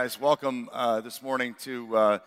guys, welcome uh, this morning to uh,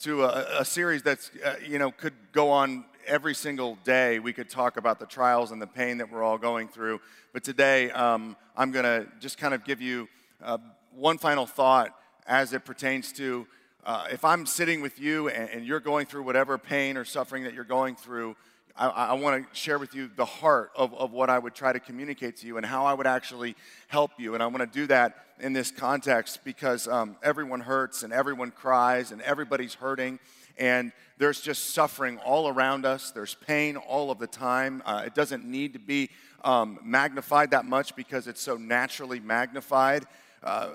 to a, a series that's uh, you know could go on every single day. We could talk about the trials and the pain that we're all going through, but today um, I'm going to just kind of give you uh, one final thought as it pertains to uh, if I'm sitting with you and, and you're going through whatever pain or suffering that you're going through. I, I want to share with you the heart of, of what I would try to communicate to you and how I would actually help you. And I want to do that in this context because um, everyone hurts and everyone cries and everybody's hurting. And there's just suffering all around us. There's pain all of the time. Uh, it doesn't need to be um, magnified that much because it's so naturally magnified. Uh,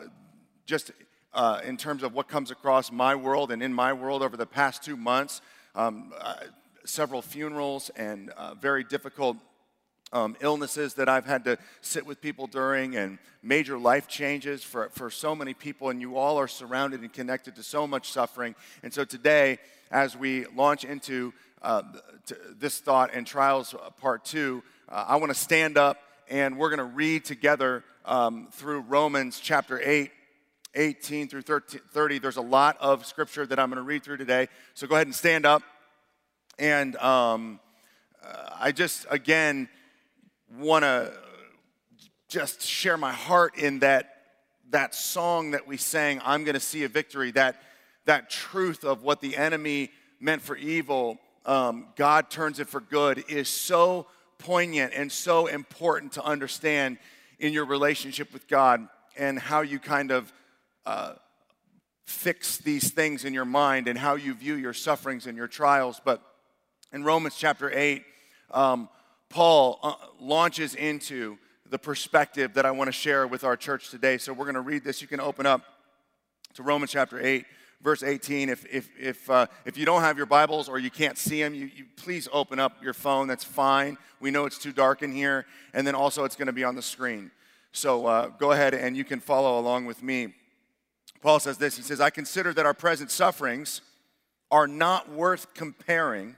just uh, in terms of what comes across my world and in my world over the past two months, um, several funerals and uh, very difficult um, illnesses that I've had to sit with people during, and major life changes for, for so many people, and you all are surrounded and connected to so much suffering. And so today, as we launch into uh, this thought and trials uh, part two, uh, I want to stand up and we're going to read together um, through Romans chapter 8. 18 through 13, 30. There's a lot of scripture that I'm going to read through today. So go ahead and stand up. And um, I just, again, want to just share my heart in that, that song that we sang, I'm going to see a victory, that, that truth of what the enemy meant for evil, um, God turns it for good, is so poignant and so important to understand in your relationship with God and how you kind of uh, fix these things in your mind and how you view your sufferings and your trials. But in Romans chapter 8, um, Paul uh, launches into the perspective that I want to share with our church today. So we're going to read this. You can open up to Romans chapter 8, verse 18. If, if, if, uh, if you don't have your Bibles or you can't see them, you, you please open up your phone. That's fine. We know it's too dark in here. And then also, it's going to be on the screen. So uh, go ahead and you can follow along with me. Paul says this He says, I consider that our present sufferings are not worth comparing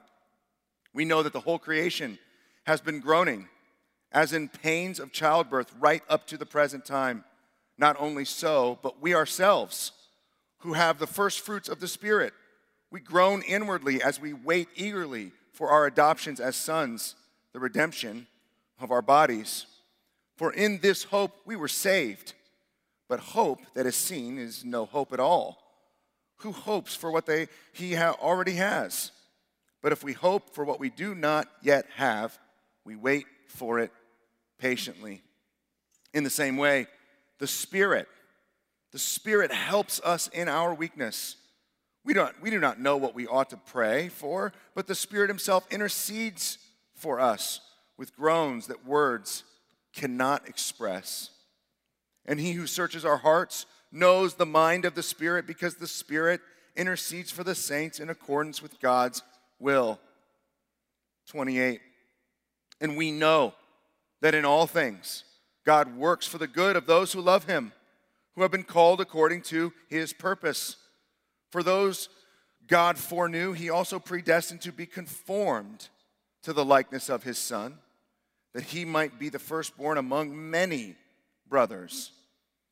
We know that the whole creation has been groaning, as in pains of childbirth, right up to the present time. Not only so, but we ourselves, who have the first fruits of the Spirit, we groan inwardly as we wait eagerly for our adoptions as sons, the redemption of our bodies. For in this hope we were saved. But hope that is seen is no hope at all. Who hopes for what they, he ha- already has? But if we hope for what we do not yet have, we wait for it patiently. In the same way, the Spirit, the Spirit helps us in our weakness. We, don't, we do not know what we ought to pray for, but the Spirit Himself intercedes for us with groans that words cannot express. And He who searches our hearts knows the mind of the Spirit because the Spirit intercedes for the saints in accordance with God's will. 28. And we know that in all things God works for the good of those who love him, who have been called according to his purpose. For those God foreknew, he also predestined to be conformed to the likeness of his Son, that he might be the firstborn among many brothers.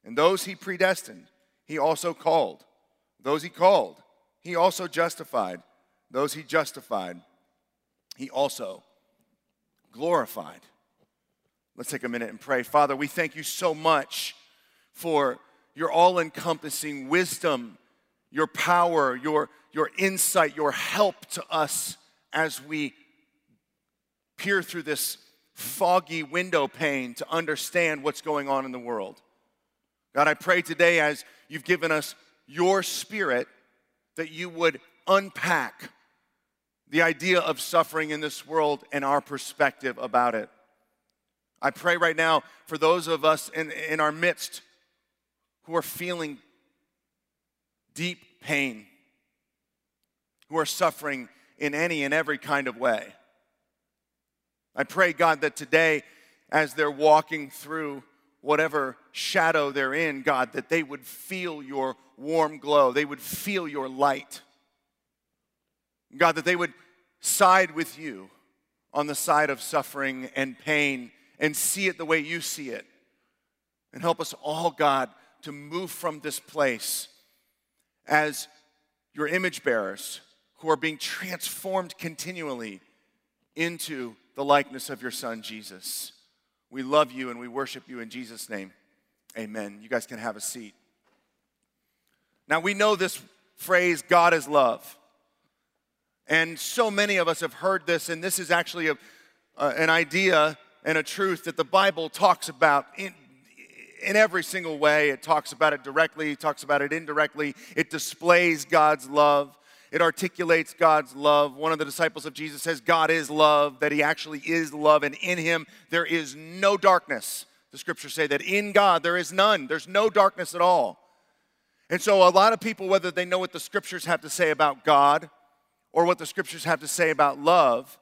And those he predestined, he also called. Those he called, he also justified. Those he justified, he also glorified. Let's take a minute and pray. Father, we thank you so much for your all encompassing wisdom, your power, your, your insight, your help to us as we peer through this foggy window pane to understand what's going on in the world. God, I pray today as you've given us your spirit that you would unpack the idea of suffering in this world and our perspective about it. I pray right now for those of us in, in our midst who are feeling deep pain, who are suffering in any and every kind of way. I pray, God, that today, as they're walking through whatever shadow they're in, God, that they would feel your warm glow, they would feel your light. God, that they would side with you on the side of suffering and pain and see it the way you see it. And help us all, God, to move from this place as your image bearers who are being transformed continually into the likeness of your Son, Jesus. We love you and we worship you in Jesus' name. Amen. You guys can have a seat. Now, we know this phrase, God is love. And so many of us have heard this, and this is actually a, uh, an idea and a truth that the Bible talks about in, in every single way. It talks about it directly, it talks about it indirectly. It displays God's love, it articulates God's love. One of the disciples of Jesus says, God is love, that He actually is love, and in Him there is no darkness. The scriptures say that in God there is none, there's no darkness at all. And so, a lot of people, whether they know what the scriptures have to say about God or what the scriptures have to say about love,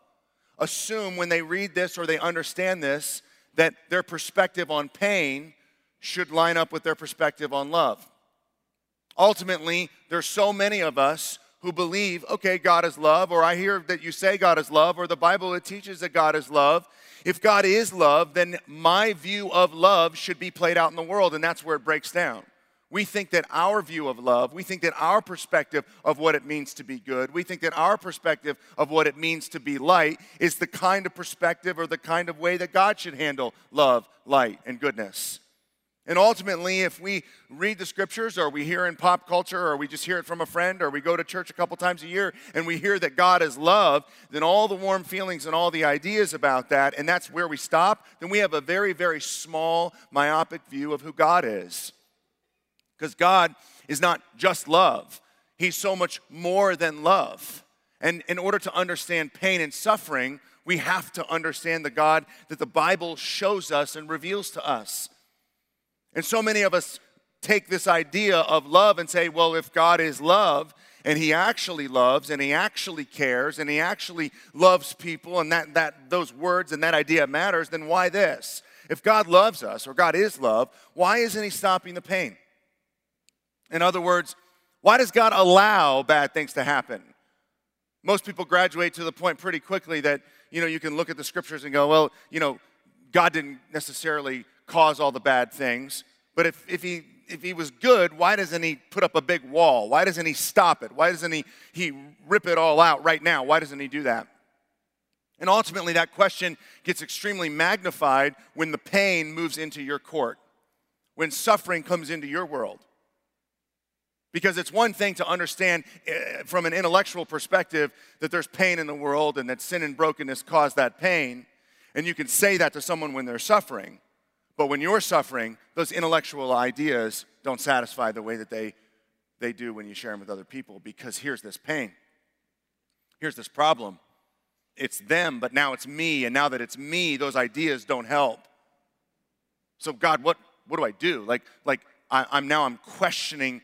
assume when they read this or they understand this that their perspective on pain should line up with their perspective on love. Ultimately, there's so many of us who believe, okay, God is love, or I hear that you say God is love, or the Bible it teaches that God is love. If God is love, then my view of love should be played out in the world, and that's where it breaks down. We think that our view of love, we think that our perspective of what it means to be good, we think that our perspective of what it means to be light is the kind of perspective or the kind of way that God should handle love, light, and goodness. And ultimately, if we read the scriptures or we hear in pop culture or we just hear it from a friend or we go to church a couple times a year and we hear that God is love, then all the warm feelings and all the ideas about that, and that's where we stop, then we have a very, very small, myopic view of who God is. Because God is not just love, He's so much more than love. And in order to understand pain and suffering, we have to understand the God that the Bible shows us and reveals to us. And so many of us take this idea of love and say, well, if God is love, and he actually loves and he actually cares and he actually loves people and that, that those words and that idea matters then why this if god loves us or god is love why isn't he stopping the pain in other words, why does God allow bad things to happen? Most people graduate to the point pretty quickly that, you know, you can look at the scriptures and go, well, you know, God didn't necessarily cause all the bad things, but if, if he if he was good, why doesn't he put up a big wall? Why doesn't he stop it? Why doesn't he, he rip it all out right now? Why doesn't he do that? And ultimately, that question gets extremely magnified when the pain moves into your court, when suffering comes into your world. Because it's one thing to understand uh, from an intellectual perspective that there's pain in the world and that sin and brokenness cause that pain. And you can say that to someone when they're suffering. But when you're suffering, those intellectual ideas don't satisfy the way that they, they do when you share them with other people. Because here's this pain, here's this problem. It's them, but now it's me. And now that it's me, those ideas don't help. So, God, what, what do I do? Like, like I, I'm now I'm questioning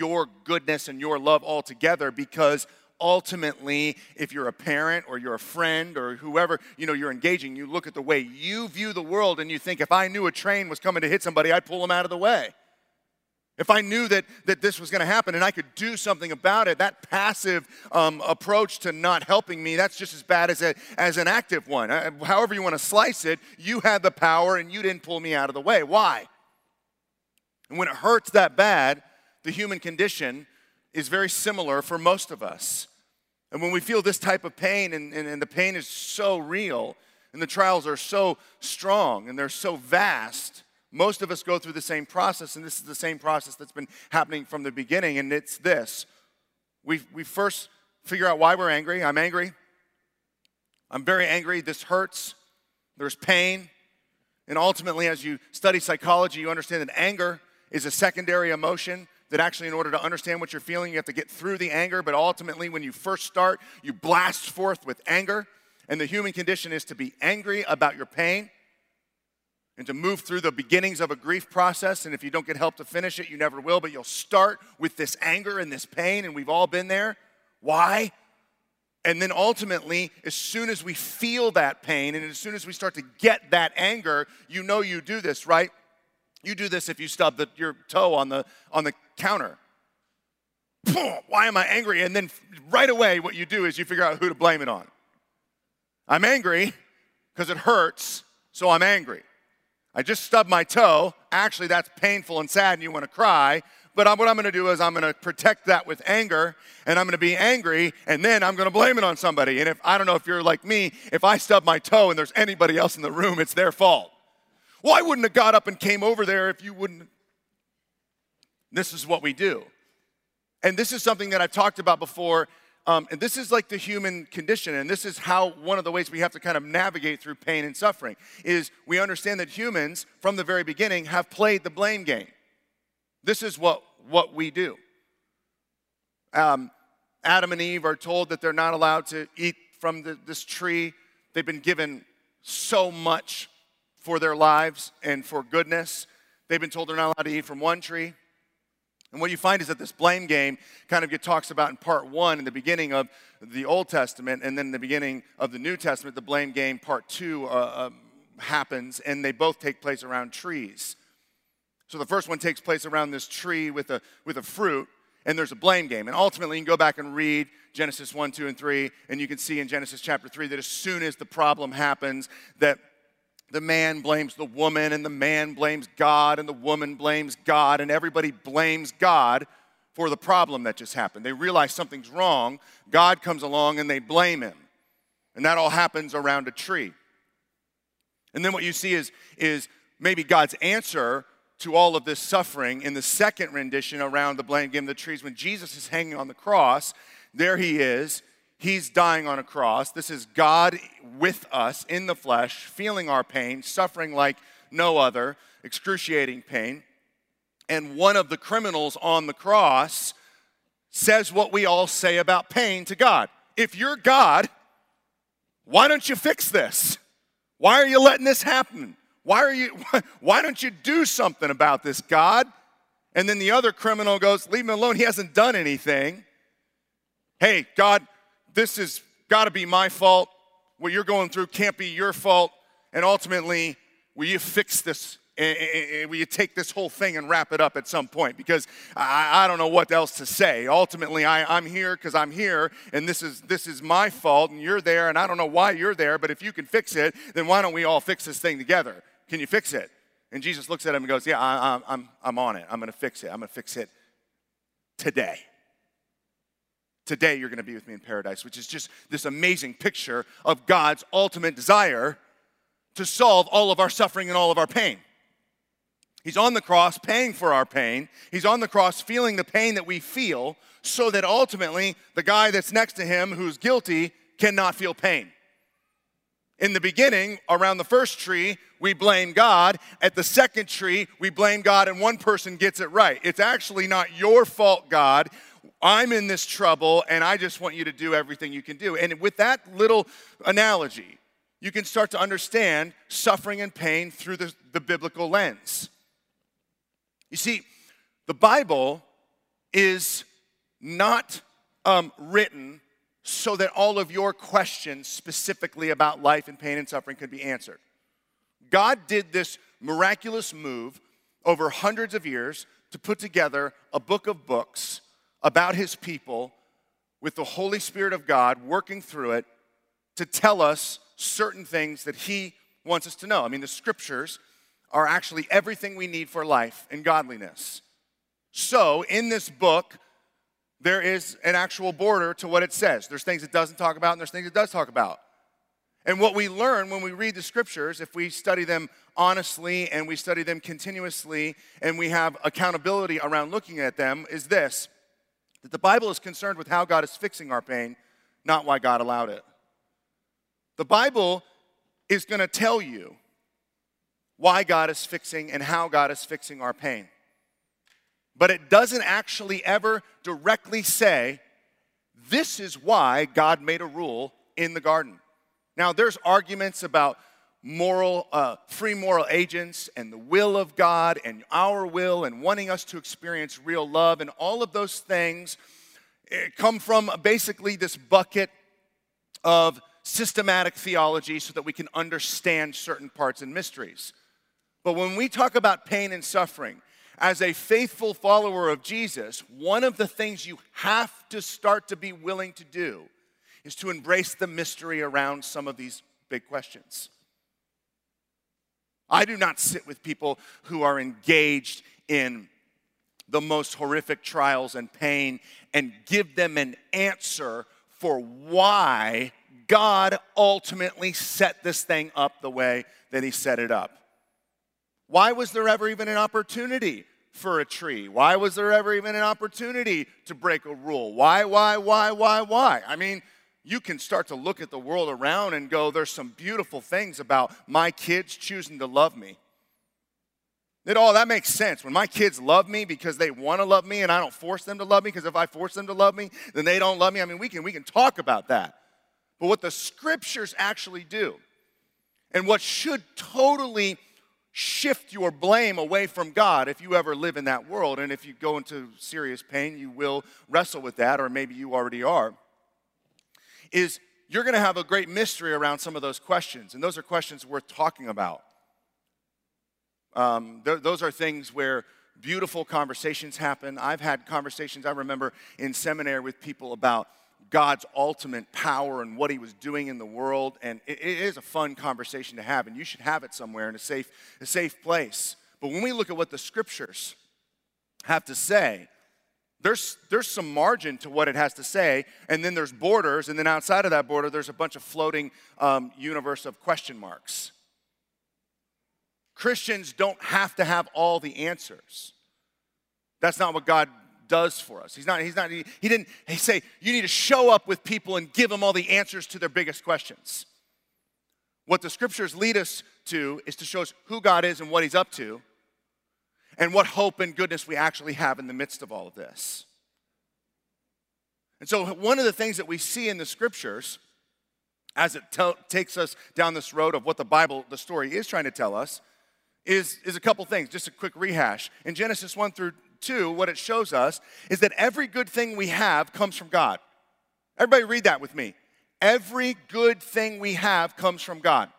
your goodness and your love altogether because ultimately, if you're a parent or you're a friend or whoever, you know, you're engaging, you look at the way you view the world and you think, if I knew a train was coming to hit somebody, I'd pull them out of the way. If I knew that, that this was going to happen and I could do something about it, that passive um, approach to not helping me, that's just as bad as, a, as an active one. Uh, however, you want to slice it, you had the power and you didn't pull me out of the way. Why? And when it hurts that bad, the human condition is very similar for most of us. And when we feel this type of pain, and, and, and the pain is so real, and the trials are so strong, and they're so vast, most of us go through the same process, and this is the same process that's been happening from the beginning, and it's this. We, we first figure out why we're angry. I'm angry. I'm very angry. This hurts. There's pain. And ultimately, as you study psychology, you understand that anger is a secondary emotion. That actually, in order to understand what you're feeling, you have to get through the anger. But ultimately, when you first start, you blast forth with anger. And the human condition is to be angry about your pain and to move through the beginnings of a grief process. And if you don't get help to finish it, you never will. But you'll start with this anger and this pain, and we've all been there. Why? And then ultimately, as soon as we feel that pain and as soon as we start to get that anger, you know you do this, right? You do this if you stub the, your toe on the, on the counter. Why am I angry? And then right away, what you do is you figure out who to blame it on. I'm angry because it hurts, so I'm angry. I just stubbed my toe. Actually, that's painful and sad, and you want to cry. But I'm, what I'm going to do is I'm going to protect that with anger, and I'm going to be angry, and then I'm going to blame it on somebody. And if I don't know if you're like me, if I stub my toe and there's anybody else in the room, it's their fault. Well, I wouldn't have got up and came over there if you wouldn't. This is what we do. And this is something that I've talked about before um, and this is like the human condition, and this is how one of the ways we have to kind of navigate through pain and suffering is we understand that humans, from the very beginning, have played the blame game. This is what, what we do. Um, Adam and Eve are told that they're not allowed to eat from the, this tree. They've been given so much for their lives and for goodness. They've been told they're not allowed to eat from one tree. And what you find is that this blame game kind of get talks about in part one in the beginning of the Old Testament, and then in the beginning of the New Testament, the blame game part two uh, um, happens, and they both take place around trees. So the first one takes place around this tree with a, with a fruit, and there's a blame game. And ultimately, you can go back and read Genesis 1, 2, and 3, and you can see in Genesis chapter 3 that as soon as the problem happens, that the man blames the woman, and the man blames God, and the woman blames God, and everybody blames God for the problem that just happened. They realize something's wrong. God comes along and they blame him. And that all happens around a tree. And then what you see is, is maybe God's answer to all of this suffering in the second rendition around the blame game of the trees when Jesus is hanging on the cross. There he is He's dying on a cross. This is God with us in the flesh, feeling our pain, suffering like no other, excruciating pain. And one of the criminals on the cross says what we all say about pain to God. If you're God, why don't you fix this? Why are you letting this happen? Why are you why don't you do something about this, God? And then the other criminal goes, "Leave him alone. He hasn't done anything." Hey, God, this has got to be my fault. What you're going through can't be your fault. And ultimately, will you fix this? Will you take this whole thing and wrap it up at some point? Because I, I don't know what else to say. Ultimately, I, I'm here because I'm here, and this is this is my fault, and you're there, and I don't know why you're there. But if you can fix it, then why don't we all fix this thing together? Can you fix it? And Jesus looks at him and goes, Yeah, I, I'm I'm on it. I'm going to fix it. I'm going to fix it today today you're going to be with me in paradise, which is just this amazing picture of God's ultimate desire to solve all of our suffering and all of our pain. He's on the cross paying for our pain. He's on the cross feeling the pain that we feel so that ultimately the guy that's next to him who's guilty cannot feel pain. In the beginning, around the first tree, we blame God. At the second tree, we blame God, and one person gets it right. It's actually not your fault, God. I'm in this trouble and I just want you to do everything you can do. And with that little analogy, you can start to understand suffering and pain through the, the biblical lens. You see, the Bible is not um, written so that all of your questions specifically about life and pain and suffering could be answered. God did this miraculous move over hundreds of years to put together a book of books about his people with the Holy Spirit of God working through it to tell us certain things that he wants us to know. I mean, the scriptures are actually everything we need for life and godliness. So, in this book, there is an actual border to what it says. There's things it doesn't talk about, and there's things it does talk about. And what we learn when we read the scriptures, if we study them honestly and we study them continuously and we have accountability around looking at them, is this that the Bible is concerned with how God is fixing our pain, not why God allowed it. The Bible is going to tell you why God is fixing and how God is fixing our pain. But it doesn't actually ever directly say, this is why God made a rule in the garden. Now, there's arguments about moral, uh, free moral agents and the will of God and our will and wanting us to experience real love and all of those things eh, come from basically this bucket of systematic theology so that we can understand certain parts and mysteries. But when we talk about pain and suffering, as a faithful follower of Jesus, one of the things you have to start to be willing to do is to embrace the mystery around some of these big questions. I do not sit with people who are engaged in the most horrific trials and pain and give them an answer for why God ultimately set this thing up the way that He set it up. Why was there ever even an opportunity for a tree? Why was there ever even an opportunity to break a rule? Why, why, why, why, why? I mean, you can start to look at the world around and go, there's some beautiful things about my kids choosing to love me. It all that makes sense. When my kids love me because they want to love me and I don't force them to love me, because if I force them to love me, then they don't love me. I mean, we can we can talk about that. But what the scriptures actually do, and what should totally shift your blame away from God if you ever live in that world. And if you go into serious pain, you will wrestle with that, or maybe you already are is you're going to have a great mystery around some of those questions. And those are questions worth talking about. Um, th- those are things where beautiful conversations happen. I've had conversations, I remember in seminary with people about God's ultimate power and what he was doing in the world. And it, it is a fun conversation to have, and you should have it somewhere in a safe, a safe place. But when we look at what the scriptures have to say, there's, there's some margin to what it has to say, and then there's borders, and then outside of that border, there's a bunch of floating um, universe of question marks. Christians don't have to have all the answers. That's not what God does for us. He's not, he's not, he, he didn't he say, you need to show up with people and give them all the answers to their biggest questions. What the scriptures lead us to is to show us who God is and what he's up to, and what hope and goodness we actually have in the midst of all of this. And so, one of the things that we see in the scriptures as it t- takes us down this road of what the Bible, the story is trying to tell us, is, is a couple things, just a quick rehash. In Genesis 1 through 2, what it shows us is that every good thing we have comes from God. Everybody read that with me. Every good thing we have comes from God.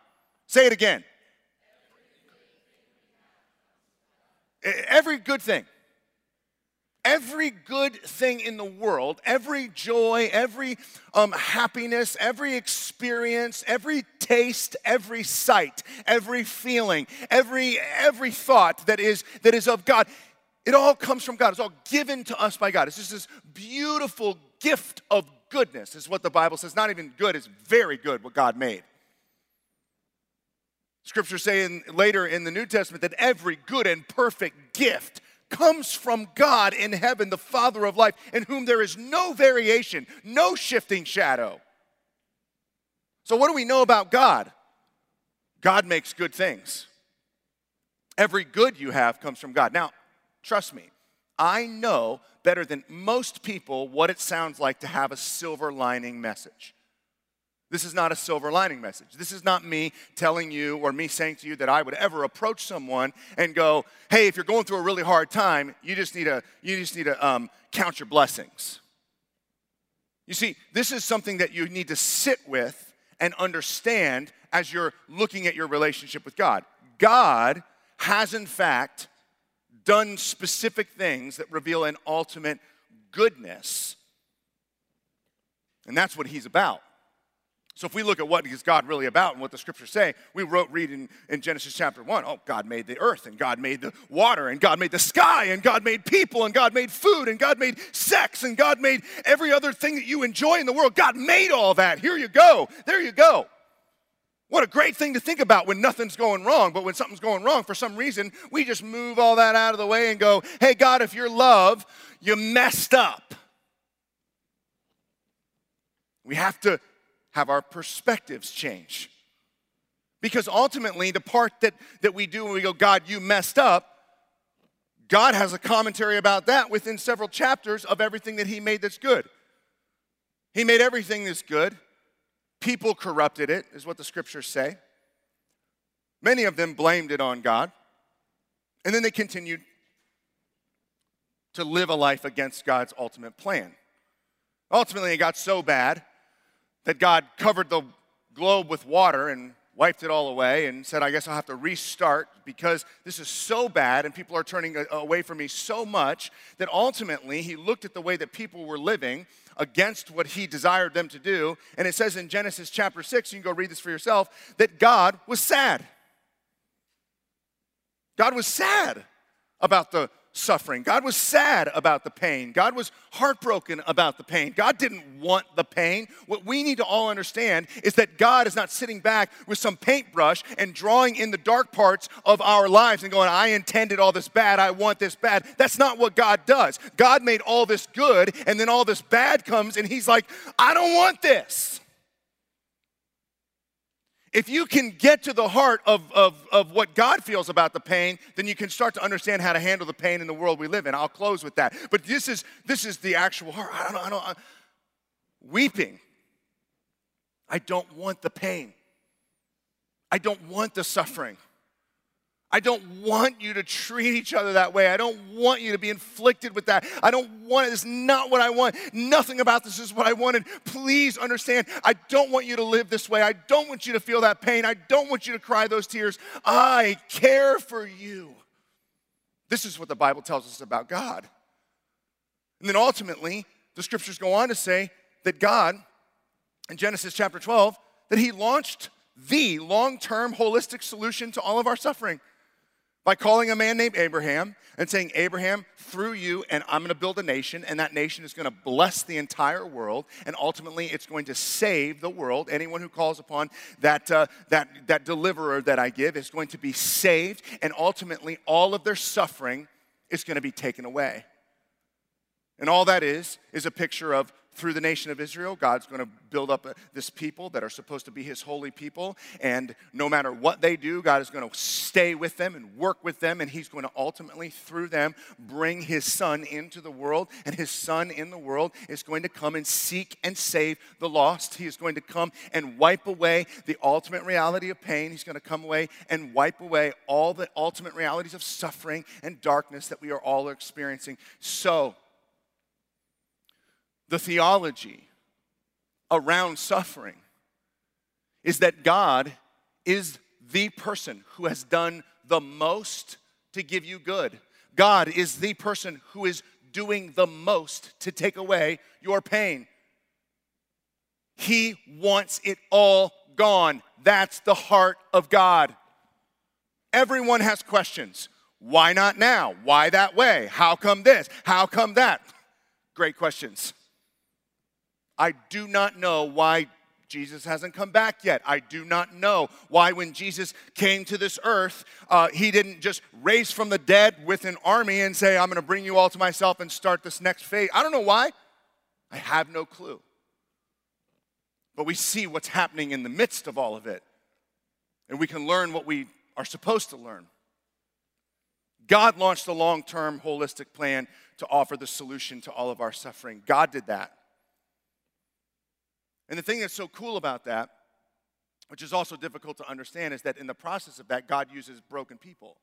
Say it again. Every good thing, every good thing in the world, every joy, every um, happiness, every experience, every taste, every sight, every feeling, every every thought that is that is of God, it all comes from God. It's all given to us by God. It's just this beautiful gift of goodness, is what the Bible says. Not even good, it's very good what God made. Scriptures saying later in the New Testament that every good and perfect gift comes from God in heaven, the Father of life, in whom there is no variation, no shifting shadow. So, what do we know about God? God makes good things. Every good you have comes from God. Now, trust me, I know better than most people what it sounds like to have a silver lining message. This is not a silver lining message. This is not me telling you or me saying to you that I would ever approach someone and go, "Hey, if you're going through a really hard time, you just need to you just need to um, count your blessings." You see, this is something that you need to sit with and understand as you're looking at your relationship with God. God has, in fact, done specific things that reveal an ultimate goodness. And that's what He's about. So if we look at what is God really about and what the scriptures say, we wrote read in, in Genesis chapter 1, oh, God made the earth and God made the water and God made the sky and God made people and God made food and God made sex and God made every other thing that you enjoy in the world. God made all that. Here you go. There you go. What a great thing to think about when nothing's going wrong. But when something's going wrong, for some reason, we just move all that out of the way and go, hey, God, if you're love, you messed up. We have to have our perspectives change. Because ultimately, the part that, that we do when we go, God, you messed up, God has a commentary about that within several chapters of everything that He made that's good. He made everything that's good. People corrupted it, is what the scriptures say. Many of them blamed it on God. And then they continued to live a life against God's ultimate plan. Ultimately, it got so bad that God covered the globe with water and wiped it all away and said, I guess I'll have to restart because this is so bad and people are turning away from me so much that ultimately he looked at the way that people were living against what he desired them to do. And it says in Genesis chapter 6, you can go read this for yourself, that God was sad. God was sad about the suffering. God was sad about the pain. God was heartbroken about the pain. God didn't want the pain. What we need to all understand is that God is not sitting back with some paintbrush and drawing in the dark parts of our lives and going, I intended all this bad, I want this bad. That's not what God does. God made all this good, and then all this bad comes, and He's like, I don't want this. If you can get to the heart of, of, of what God feels about the pain, then you can start to understand how to handle the pain in the world we live in. I'll close with that. But this is, this is the actual heart. I don't, know. I don't, I, weeping. I don't want the pain. I don't want the suffering. I don't want you to treat each other that way. I don't want you to be inflicted with that. I don't want it. It's not what I want. Nothing about this is what I wanted. Please understand, I don't want you to live this way. I don't want you to feel that pain. I don't want you to cry those tears. I care for you. This is what the Bible tells us about God. And then ultimately, the scriptures go on to say that God, in Genesis chapter 12, that He launched the long term holistic solution to all of our suffering by calling a man named Abraham and saying, Abraham, through you, and I'm going to build a nation, and that nation is going to bless the entire world, and ultimately it's going to save the world. Anyone who calls upon that, uh, that, that deliverer that I give is going to be saved, and ultimately all of their suffering is going to be taken away. And all that is, is a picture of through the nation of Israel, God's going to build up uh, this people that are supposed to be his holy people. And no matter what they do, God is going to stay with them and work with them. And he's going to ultimately, through them, bring his son into the world. And his son in the world is going to come and seek and save the lost. He is going to come and wipe away the ultimate reality of pain. He's going to come away and wipe away all the ultimate realities of suffering and darkness that we are all experiencing. So, the theology around suffering is that God is the person who has done the most to give you good. God is the person who is doing the most to take away your pain. He wants it all gone. That's the heart of God. Everyone has questions. Why not now? Why that way? How come this? How come that? Great questions. I do not know why Jesus hasn't come back yet. I do not know why, when Jesus came to this earth, uh, he didn't just raise from the dead with an army and say, I'm going to bring you all to myself and start this next phase. I don't know why. I have no clue. But we see what's happening in the midst of all of it, and we can learn what we are supposed to learn. God launched a long term holistic plan to offer the solution to all of our suffering. God did that. And the thing that's so cool about that, which is also difficult to understand, is that in the process of that, God uses broken people.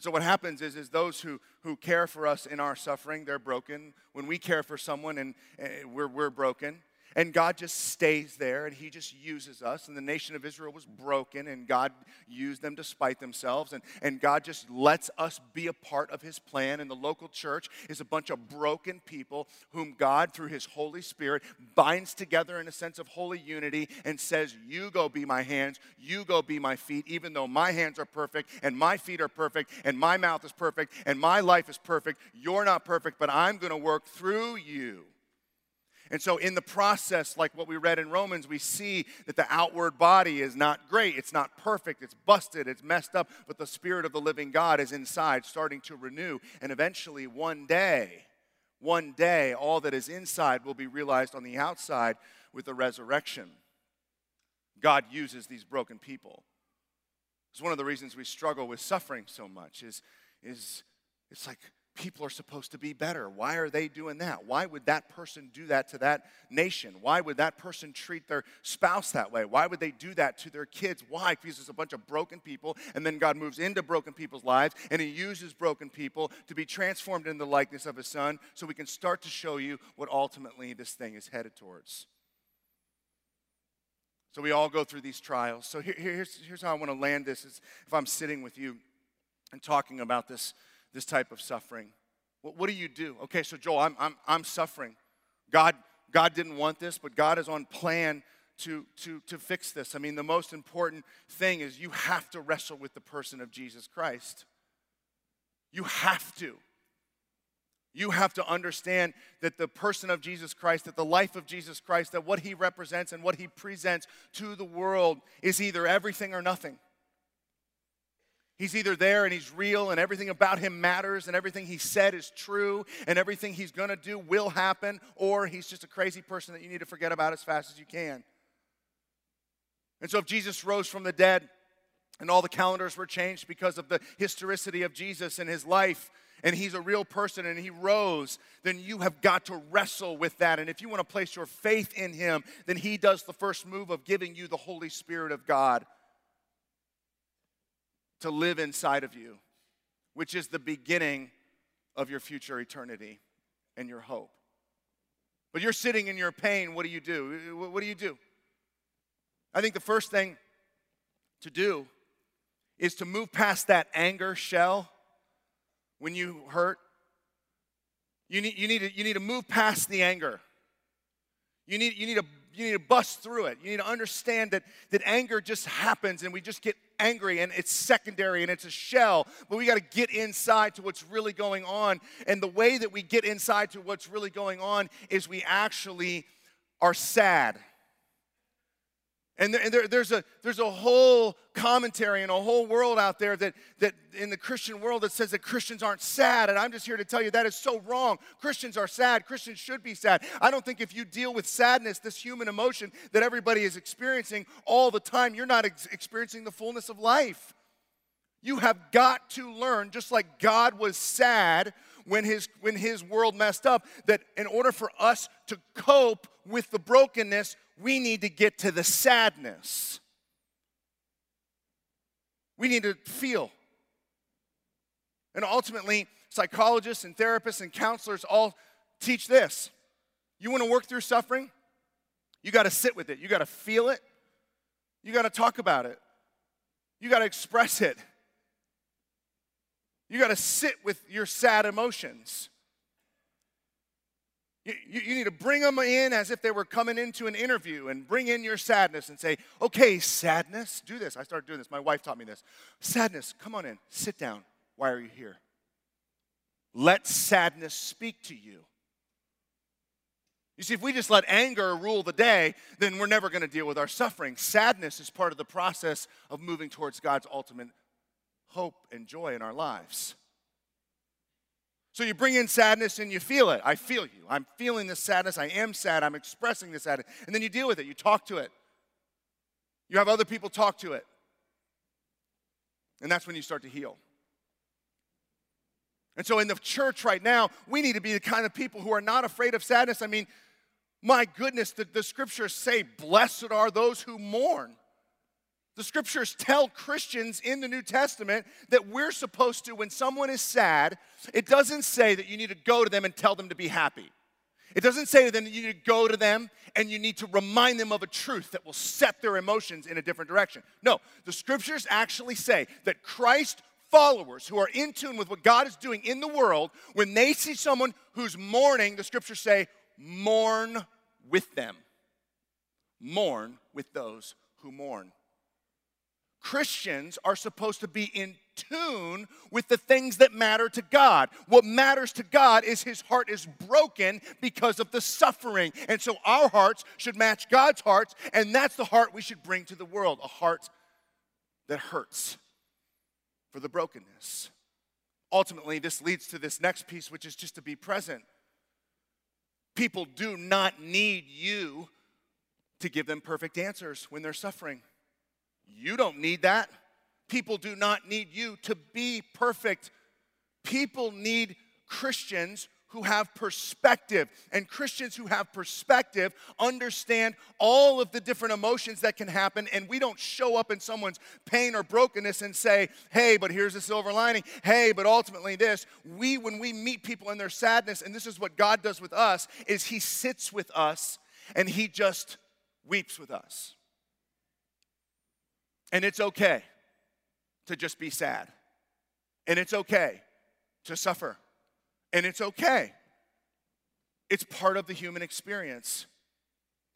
So what happens is, is those who, who care for us in our suffering, they're broken. When we care for someone and uh, we're, we're broken, and God just stays there and He just uses us. And the nation of Israel was broken, and God used them to spite themselves. And, and God just lets us be a part of His plan. And the local church is a bunch of broken people whom God, through His Holy Spirit, binds together in a sense of holy unity and says, You go be my hands, you go be my feet, even though my hands are perfect, and my feet are perfect, and my mouth is perfect, and my life is perfect. You're not perfect, but I'm going to work through you. And so, in the process, like what we read in Romans, we see that the outward body is not great. It's not perfect. It's busted. It's messed up. But the Spirit of the living God is inside, starting to renew. And eventually, one day, one day, all that is inside will be realized on the outside with the resurrection. God uses these broken people. It's one of the reasons we struggle with suffering so much. Is, is it's like people are supposed to be better. Why are they doing that? Why would that person do that to that nation? Why would that person treat their spouse that way? Why would they do that to their kids? Why? Because it's a bunch of broken people, and then God moves into broken people's lives, and He uses broken people to be transformed in the likeness of His Son so we can start to show you what ultimately this thing is headed towards. So we all go through these trials. So here, here's, here's how I want to land this is if I'm sitting with you and talking about this this type of suffering. What, what do you do? Okay, so Joel, I'm, I'm, I'm suffering. God, God didn't want this, but God is on plan to, to, to fix this. I mean, the most important thing is you have to wrestle with the person of Jesus Christ. You have to. You have to understand that the person of Jesus Christ, that the life of Jesus Christ, that what he represents and what he presents to the world is either everything or nothing. He's either there and he's real and everything about him matters and everything he said is true and everything he's going to do will happen, or he's just a crazy person that you need to forget about as fast as you can. And so, if Jesus rose from the dead and all the calendars were changed because of the historicity of Jesus and his life, and he's a real person and he rose, then you have got to wrestle with that. And if you want to place your faith in him, then he does the first move of giving you the Holy Spirit of God to live inside of you, which is the beginning of your future eternity and your hope. But you're sitting in your pain, what do you do? What do you do? I think the first thing to do is to move past that anger shell when you hurt. You need, you need, to, you need to move past the anger. You need, you, need to, you need to bust through it. You need to understand that, that anger just happens and we just get angry and it's secondary and it's a shell, but we got to get inside to what's really going on. And the way that we get inside to what's really going on is we actually are sad. And, there, and there, there's, a, there's a whole commentary and a whole world out there that, that in the Christian world that says that Christians aren't sad. And I'm just here to tell you that is so wrong. Christians are sad. Christians should be sad. I don't think if you deal with sadness, this human emotion that everybody is experiencing all the time, you're not ex- experiencing the fullness of life. You have got to learn, just like God was sad when his, when his world messed up, that in order for us to cope with the brokenness, we need to get to the sadness. We need to feel. And ultimately, psychologists and therapists and counselors all teach this. You want to work through suffering? You got to sit with it. You got to feel it. You got to talk about it. You got to express it. You got to sit with your sad emotions. You, you, need to bring them in as if they were coming into an interview and bring in your sadness and say, okay, sadness, do this. I started doing this. My wife taught me this. Sadness, come on in, sit down. Why are you here? Let sadness speak to you. You see, if we just let anger rule the day, then we're never going to deal with our suffering. Sadness is part of the process of moving towards God's ultimate hope and joy in our lives. So you bring in sadness and you feel it. I feel you. I'm feeling this sadness. I am sad. I'm expressing this sadness. And then you deal with it. You talk to it. You have other people talk to it. And that's when you start to heal. And so in the church right now, we need to be the kind of people who are not afraid of sadness. I mean, my goodness, the, the scriptures say, Blessed are those who mourn. The scriptures tell Christians in the New Testament that we're supposed to, when someone is sad, it doesn't say that you need to go to them and tell them to be happy. It doesn't say to them that you need to go to them and you need to remind them of a truth that will set their emotions in a different direction. No, the scriptures actually say that Christ followers who are in tune with what God is doing in the world, when they see someone who's mourning, the scriptures say, mourn with them. Mourn with those who mourn. Christians are supposed to be in tune with the things that matter to God. What matters to God is his heart is broken because of the suffering. And so our hearts should match God's hearts, and that's the heart we should bring to the world a heart that hurts for the brokenness. Ultimately, this leads to this next piece, which is just to be present. People do not need you to give them perfect answers when they're suffering. You don't need that. People do not need you to be perfect. People need Christians who have perspective. And Christians who have perspective understand all of the different emotions that can happen. And we don't show up in someone's pain or brokenness and say, hey, but here's the silver lining. Hey, but ultimately this. We, when we meet people in their sadness, and this is what God does with us, is He sits with us and He just weeps with us. And it's okay to just be sad. And it's okay to suffer. And it's okay. It's part of the human experience.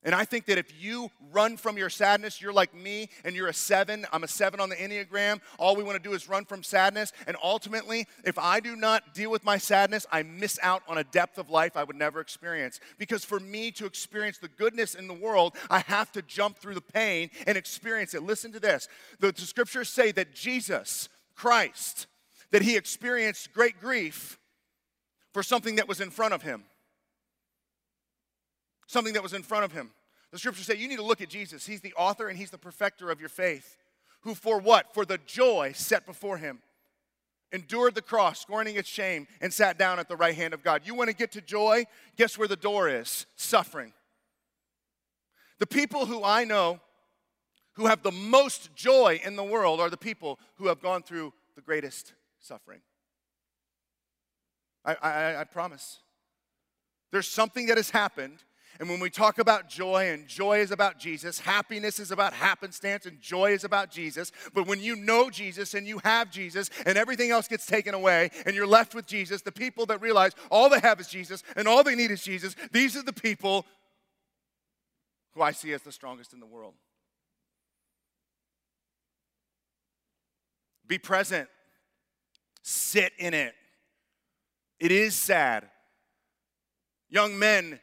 And I think that if you run from your sadness, you're like me and you're a seven. I'm a seven on the Enneagram. All we want to do is run from sadness. And ultimately, if I do not deal with my sadness, I miss out on a depth of life I would never experience. Because for me to experience the goodness in the world, I have to jump through the pain and experience it. Listen to this the, the scriptures say that Jesus, Christ, that he experienced great grief for something that was in front of him something that was in front of him. The scriptures say you need to look at Jesus. He's the author and he's the perfecter of your faith. Who, for what? For the joy set before him, endured the cross, scorning its shame, and sat down at the right hand of God. You want to get to joy? Guess where the door is? Suffering. The people who I know who have the most joy in the world are the people who have gone through the greatest suffering. I, I, I promise. There's something that has happened and when we talk about joy, and joy is about Jesus, happiness is about happenstance, and joy is about Jesus. But when you know Jesus and you have Jesus, and everything else gets taken away, and you're left with Jesus, the people that realize all they have is Jesus and all they need is Jesus, these are the people who I see as the strongest in the world. Be present, sit in it. It is sad. Young men,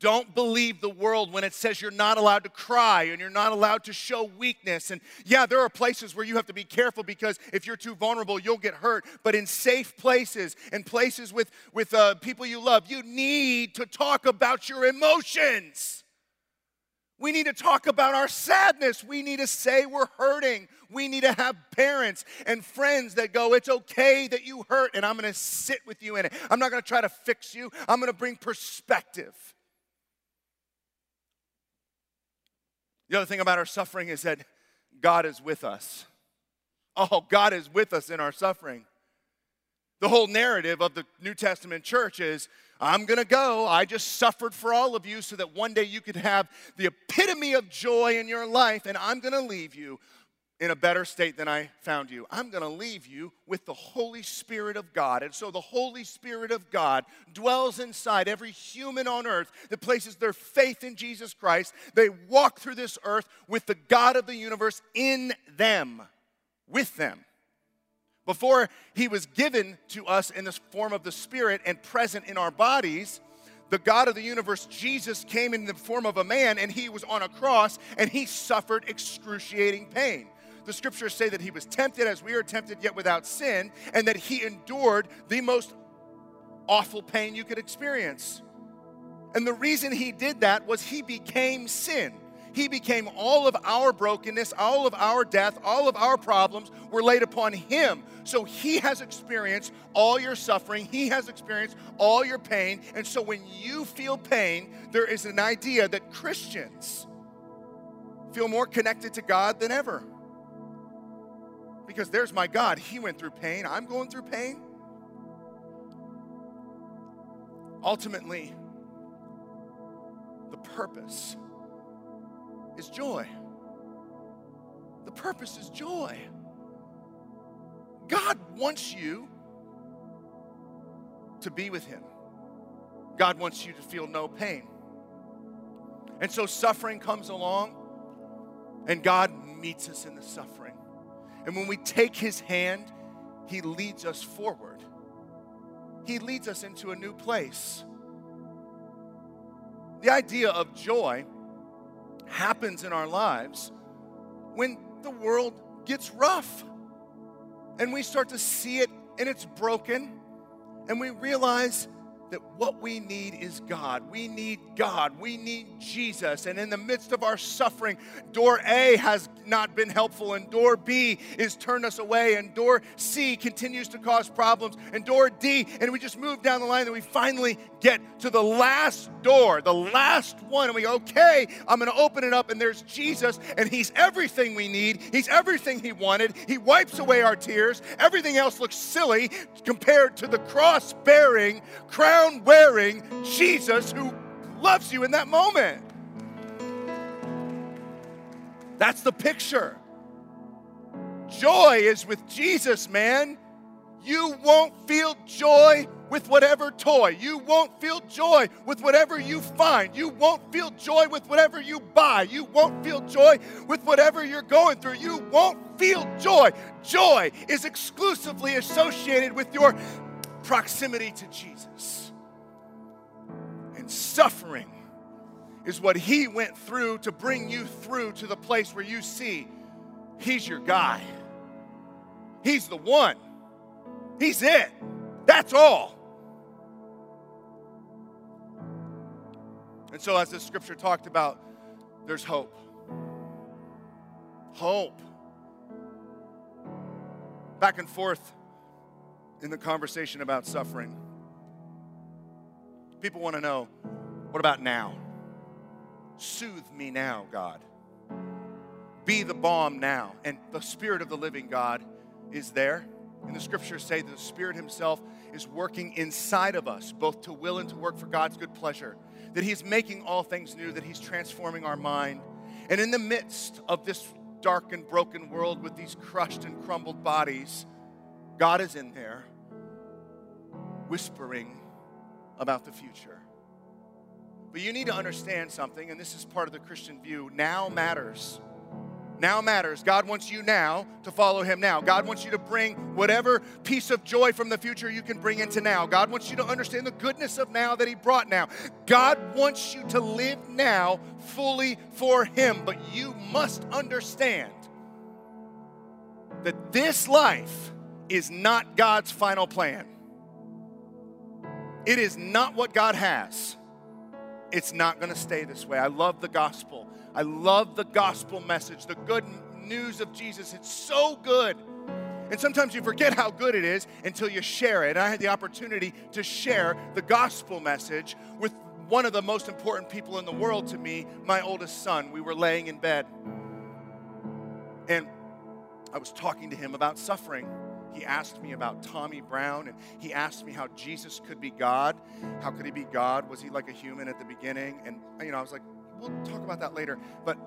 don't believe the world when it says you're not allowed to cry and you're not allowed to show weakness. And yeah, there are places where you have to be careful because if you're too vulnerable, you'll get hurt. But in safe places and places with, with uh, people you love, you need to talk about your emotions. We need to talk about our sadness. We need to say we're hurting. We need to have parents and friends that go, It's okay that you hurt, and I'm gonna sit with you in it. I'm not gonna try to fix you, I'm gonna bring perspective. The other thing about our suffering is that God is with us. Oh, God is with us in our suffering. The whole narrative of the New Testament church is I'm going to go. I just suffered for all of you so that one day you could have the epitome of joy in your life, and I'm going to leave you in a better state than I found you. I'm going to leave you with the Holy Spirit of God. And so the Holy Spirit of God dwells inside every human on earth that places their faith in Jesus Christ. They walk through this earth with the God of the universe in them, with them. Before he was given to us in the form of the Spirit and present in our bodies, the God of the universe, Jesus, came in the form of a man and he was on a cross and he suffered excruciating pain the scriptures say that he was tempted as we are tempted, yet without sin, and that he endured the most awful pain you could experience. And the reason he did that was he became sin. He became all of our brokenness, all of our death, all of our problems were laid upon him. So he has experienced all your suffering, he has experienced all your pain. And so when you feel pain, there is an idea that Christians feel more connected to God than ever. Because there's my God. He went through pain. I'm going through pain. Ultimately, the purpose is joy. The purpose is joy. God wants you to be with Him. God wants you to feel no pain. And so suffering comes along, and God meets us in the suffering. And when we take His hand, He leads us forward, He leads us into a new place. The idea of joy happens in our lives when the world gets rough and we start to see it and it's broken and we realize that what we need is God. We need God. We need Jesus. And in the midst of our suffering, door A has not been helpful, and door B is turned us away, and door C continues to cause problems, and door D, and we just move down the line, and we finally get to the last door, the last one, and we go, okay, I'm going to open it up, and there's Jesus, and He's everything we need. He's everything He wanted. He wipes away our tears. Everything else looks silly compared to the cross bearing, crown wearing Jesus who loves you in that moment. That's the picture. Joy is with Jesus, man. You won't feel joy with whatever toy. You won't feel joy with whatever you find. You won't feel joy with whatever you buy. You won't feel joy with whatever you're going through. You won't feel joy. Joy is exclusively associated with your proximity to Jesus. Suffering is what he went through to bring you through to the place where you see he's your guy. He's the one. He's it. That's all. And so, as the scripture talked about, there's hope. Hope. Back and forth in the conversation about suffering. People want to know what about now? Soothe me now, God. Be the balm now. And the Spirit of the living God is there. And the scriptures say that the Spirit Himself is working inside of us, both to will and to work for God's good pleasure. That He's making all things new, that He's transforming our mind. And in the midst of this dark and broken world with these crushed and crumbled bodies, God is in there whispering about the future. But you need to understand something, and this is part of the Christian view. Now matters. Now matters. God wants you now to follow Him now. God wants you to bring whatever piece of joy from the future you can bring into now. God wants you to understand the goodness of now that He brought now. God wants you to live now fully for Him, but you must understand that this life is not God's final plan. It is not what God has. It's not going to stay this way. I love the gospel. I love the gospel message, the good news of Jesus. It's so good. And sometimes you forget how good it is until you share it. And I had the opportunity to share the gospel message with one of the most important people in the world to me, my oldest son. We were laying in bed. And I was talking to him about suffering. He asked me about Tommy Brown, and he asked me how Jesus could be God. How could he be God? Was he like a human at the beginning? And, you know, I was like, we'll talk about that later. But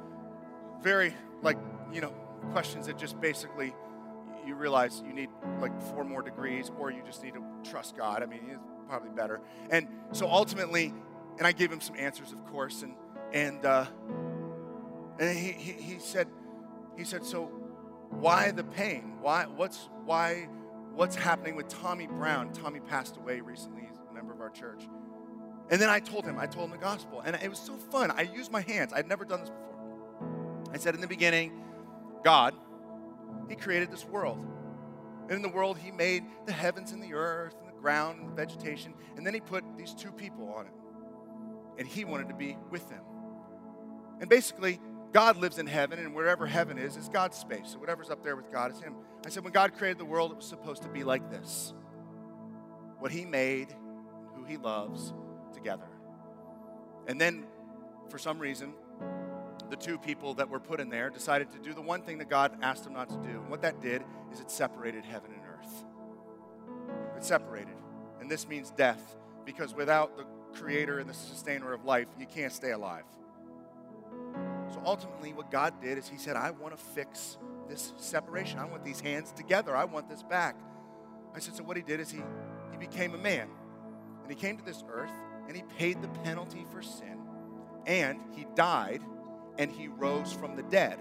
very, like, you know, questions that just basically you realize you need like four more degrees or you just need to trust God. I mean, it's probably better. And so ultimately, and I gave him some answers, of course, and, and, uh, and he, he, he said, he said, so why the pain? Why, what's, why, what's happening with Tommy Brown? Tommy passed away recently. He's a member of our church. And then I told him, I told him the gospel. And it was so fun. I used my hands. I'd never done this before. I said, in the beginning, God, He created this world. And in the world, He made the heavens and the earth and the ground and the vegetation. And then He put these two people on it. And He wanted to be with them. And basically, God lives in heaven, and wherever heaven is, is God's space. So whatever's up there with God is Him. I said, when God created the world, it was supposed to be like this what He made, who He loves, together. And then, for some reason, the two people that were put in there decided to do the one thing that God asked them not to do. And what that did is it separated heaven and earth. It separated. And this means death, because without the creator and the sustainer of life, you can't stay alive. So ultimately, what God did is He said, I want to fix this separation. I want these hands together. I want this back. I said, so what He did is He, he became a man. And He came to this earth and He paid the penalty for sin. And He died and He rose from the dead.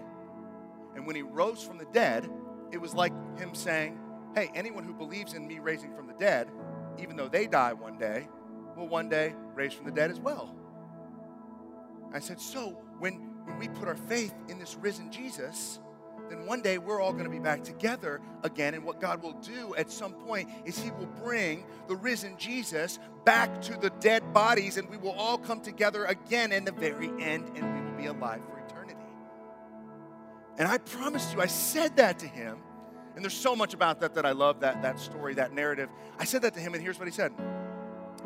And when He rose from the dead, it was like Him saying, Hey, anyone who believes in me raising from the dead, even though they die one day, will one day raise from the dead as well. I said, So when when we put our faith in this risen Jesus, then one day we're all going to be back together again. And what God will do at some point is He will bring the risen Jesus back to the dead bodies, and we will all come together again in the very end, and we will be alive for eternity. And I promised you, I said that to him. And there's so much about that that I love that, that story, that narrative. I said that to him, and here's what he said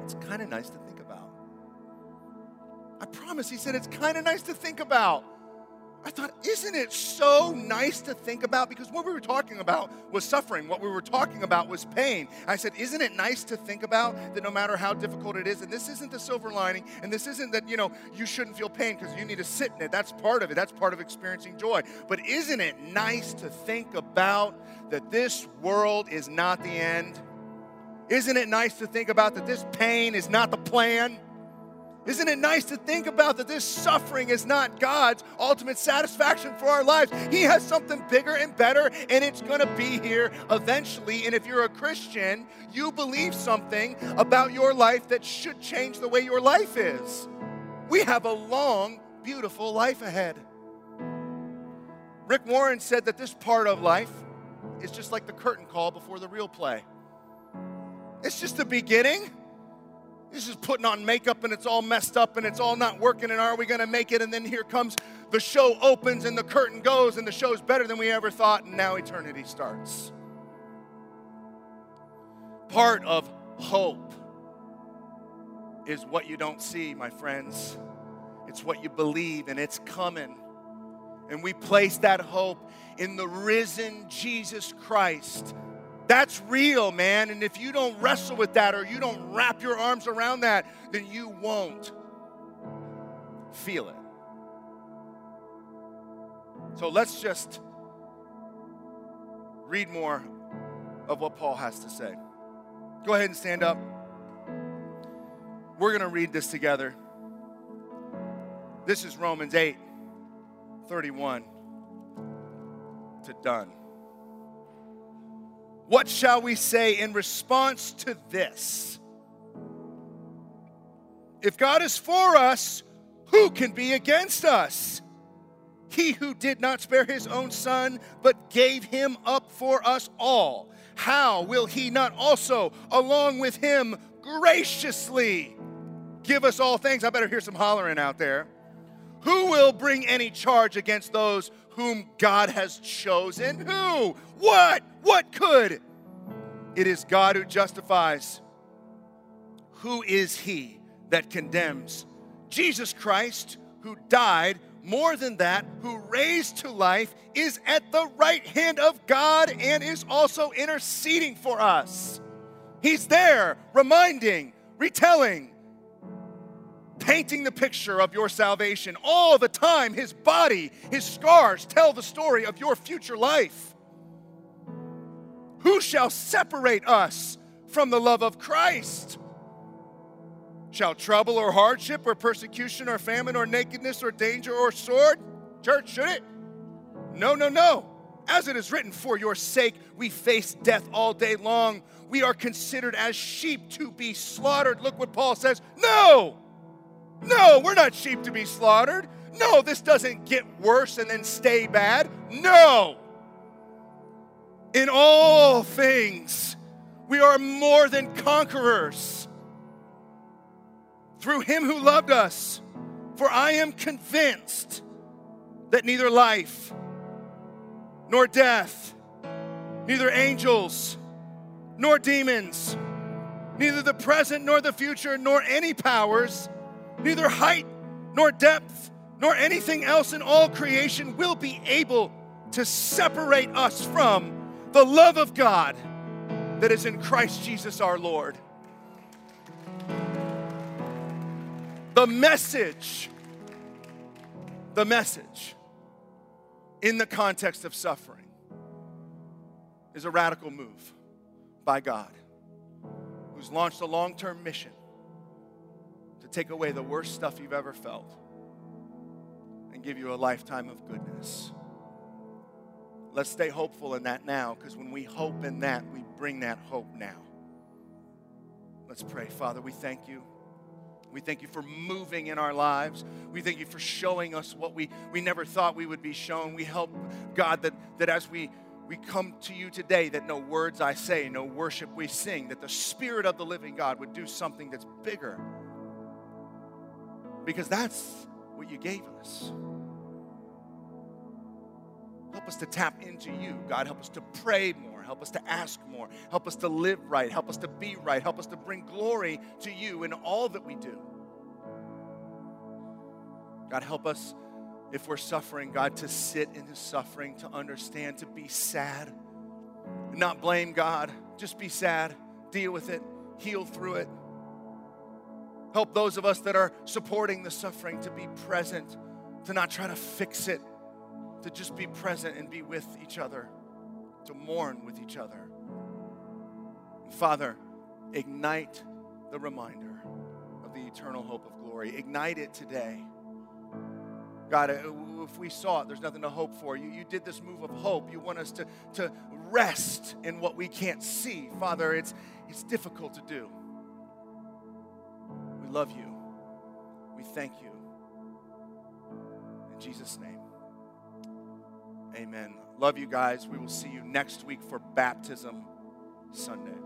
It's kind of nice to think. I promise, he said, it's kind of nice to think about. I thought, isn't it so nice to think about? Because what we were talking about was suffering. What we were talking about was pain. I said, isn't it nice to think about that no matter how difficult it is, and this isn't the silver lining, and this isn't that, you know, you shouldn't feel pain because you need to sit in it. That's part of it. That's part of experiencing joy. But isn't it nice to think about that this world is not the end? Isn't it nice to think about that this pain is not the plan? Isn't it nice to think about that this suffering is not God's ultimate satisfaction for our lives? He has something bigger and better, and it's going to be here eventually. And if you're a Christian, you believe something about your life that should change the way your life is. We have a long, beautiful life ahead. Rick Warren said that this part of life is just like the curtain call before the real play. It's just the beginning. He's just putting on makeup and it's all messed up and it's all not working and are we going to make it? And then here comes the show opens and the curtain goes and the show's better than we ever thought and now eternity starts. Part of hope is what you don't see, my friends. It's what you believe and it's coming. And we place that hope in the risen Jesus Christ that's real, man. And if you don't wrestle with that or you don't wrap your arms around that, then you won't feel it. So let's just read more of what Paul has to say. Go ahead and stand up. We're going to read this together. This is Romans 8 31 to done. What shall we say in response to this? If God is for us, who can be against us? He who did not spare his own son, but gave him up for us all, how will he not also, along with him, graciously give us all things? I better hear some hollering out there. Who will bring any charge against those whom God has chosen? Who? What? What could? It is God who justifies. Who is he that condemns? Jesus Christ, who died, more than that, who raised to life, is at the right hand of God and is also interceding for us. He's there, reminding, retelling, painting the picture of your salvation. All the time, his body, his scars tell the story of your future life. Who shall separate us from the love of Christ? Shall trouble or hardship or persecution or famine or nakedness or danger or sword? Church, should it? No, no, no. As it is written, for your sake we face death all day long. We are considered as sheep to be slaughtered. Look what Paul says. No, no, we're not sheep to be slaughtered. No, this doesn't get worse and then stay bad. No. In all things, we are more than conquerors through him who loved us. For I am convinced that neither life nor death, neither angels nor demons, neither the present nor the future, nor any powers, neither height nor depth nor anything else in all creation will be able to separate us from the love of God that is in Christ Jesus our Lord. The message, the message in the context of suffering is a radical move by God who's launched a long term mission take away the worst stuff you've ever felt and give you a lifetime of goodness. Let's stay hopeful in that now because when we hope in that, we bring that hope now. Let's pray. Father, we thank you. We thank you for moving in our lives. We thank you for showing us what we, we never thought we would be shown. We help, God, that, that as we, we come to you today, that no words I say, no worship we sing, that the Spirit of the living God would do something that's bigger. Because that's what you gave us. Help us to tap into you, God. Help us to pray more. Help us to ask more. Help us to live right. Help us to be right. Help us to bring glory to you in all that we do. God, help us if we're suffering, God, to sit in the suffering, to understand, to be sad, not blame God. Just be sad, deal with it, heal through it. Help those of us that are supporting the suffering to be present, to not try to fix it, to just be present and be with each other, to mourn with each other. Father, ignite the reminder of the eternal hope of glory. Ignite it today. God, uh, if we saw it, there's nothing to hope for. You, you did this move of hope. You want us to, to rest in what we can't see. Father, it's, it's difficult to do. Love you. We thank you. In Jesus' name, amen. Love you guys. We will see you next week for Baptism Sunday.